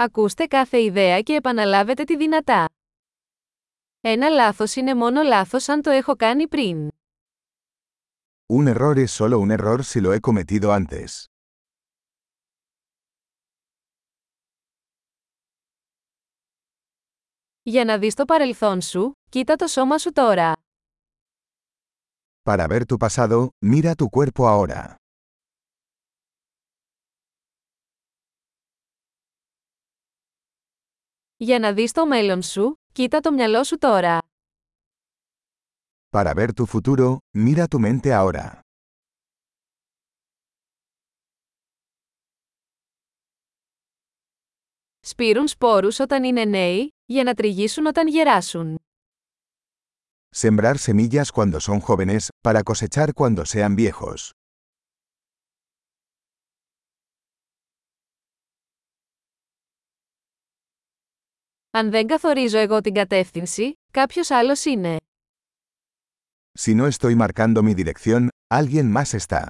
Ακούστε κάθε ιδέα και επαναλάβετε τη δυνατά. Ένα λάθος είναι μόνο λάθος αν το έχω κάνει πριν. Un error es solo un error si lo he cometido antes. Για να δεις το παρελθόν σου, κοίτα το σώμα σου τώρα. Para ver tu pasado, mira tu cuerpo ahora. Για να δεις το μέλλον σου, κοίτα το μυαλό σου τώρα. Para ver tu futuro, mira tu mente ahora. Σπείρουν σπόρους όταν είναι νέοι, για να τριγίσουν όταν γεράσουν. Sembrar semillas cuando son jóvenes, para cosechar cuando sean viejos. Αν δεν καθορίζω εγώ την κατεύθυνση, κάποιος άλλος είναι. Si no estoy marcando mi dirección, alguien más está.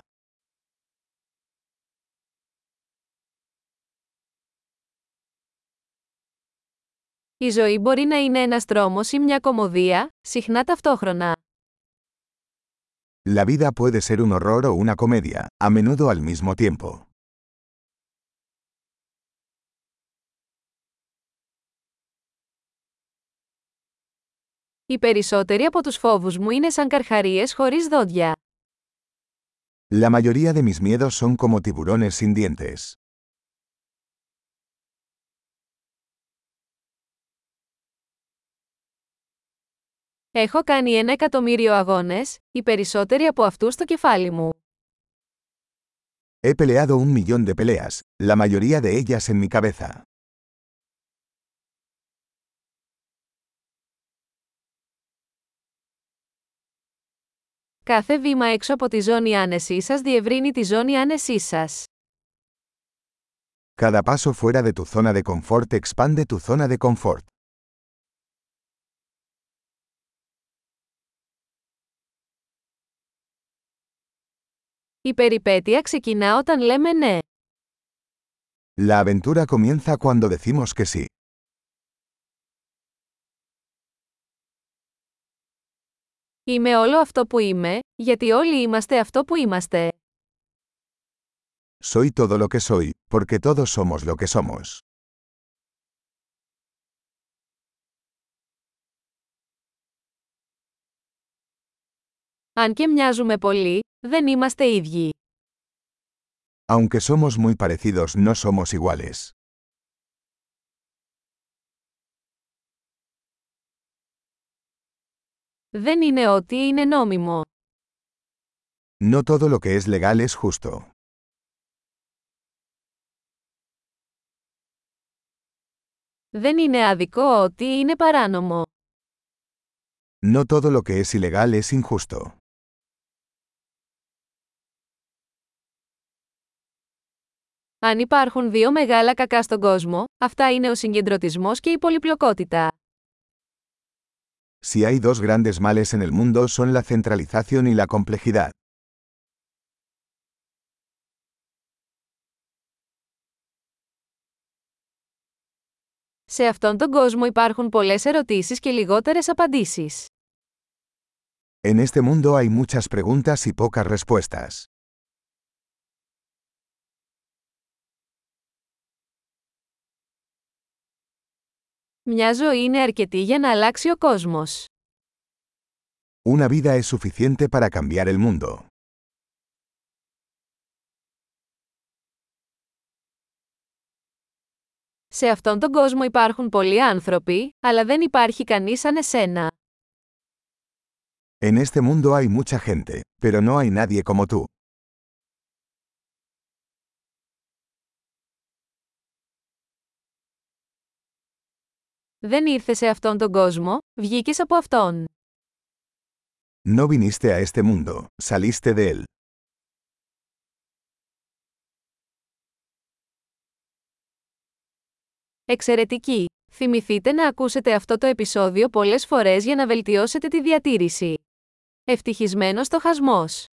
Η ζωή μπορεί να είναι ένας τρόμος ή μια κομμωδία, συχνά ταυτόχρονα. La vida puede ser un horror o una comedia, a menudo al mismo tiempo. Οι περισσότεροι από τους φόβους μου είναι σαν καρχαρίες χωρίς δόντια. La mayoría de mis miedos son como tiburones sin dientes. Έχω κάνει ένα εκατομμύριο αγώνες, οι περισσότεροι από αυτούς στο κεφάλι μου. He peleado un millón de peleas, la mayoría de ellas en mi cabeza. Κάθε βήμα έξω από τη ζώνη άνεσή σας διευρύνει τη ζώνη άνεσή σας. Cada paso fuera de tu zona de confort expande tu zona de confort. Η περιπέτεια ξεκινά όταν λέμε ναι. La aventura comienza cuando decimos que sí. Είμαι όλο αυτό που είμαι, γιατί όλοι είμαστε αυτό που είμαστε. Soy todo lo que soy, porque todos somos lo que somos. Αν και μοιάζουμε πολύ, δεν είμαστε ίδιοι. Aunque somos muy parecidos, no somos iguales. Δεν είναι ότι είναι νόμιμο. No todo lo que es legal es justo. Δεν είναι άδικο ότι είναι παράνομο. No todo lo que es ilegal es injusto. Αν υπάρχουν δύο μεγάλα κακά στον κόσμο, αυτά είναι ο συγκεντρωτισμός και η πολυπλοκότητα. Si hay dos grandes males en el mundo son la centralización y la complejidad. Σε αυτόν τον κόσμο υπάρχουν πολλές ερωτήσεις και λιγότερες απαντήσεις. En este mundo hay muchas preguntas y pocas respuestas. Μια ζωή είναι αρκετή για να αλλάξει ο κόσμος. Una vida es suficiente para cambiar el mundo. Σε αυτόν τον κόσμο υπάρχουν πολλοί άνθρωποι, αλλά δεν υπάρχει κανείς σαν εσένα. En este mundo hay mucha gente, pero no hay nadie como tú. Δεν ήρθε σε αυτόν τον κόσμο, βγήκες από αυτόν. No viniste a este mundo, saliste de él. Εξαιρετική! Θυμηθείτε να ακούσετε αυτό το επεισόδιο πολλές φορές για να βελτιώσετε τη διατήρηση. Ευτυχισμένος το χασμός!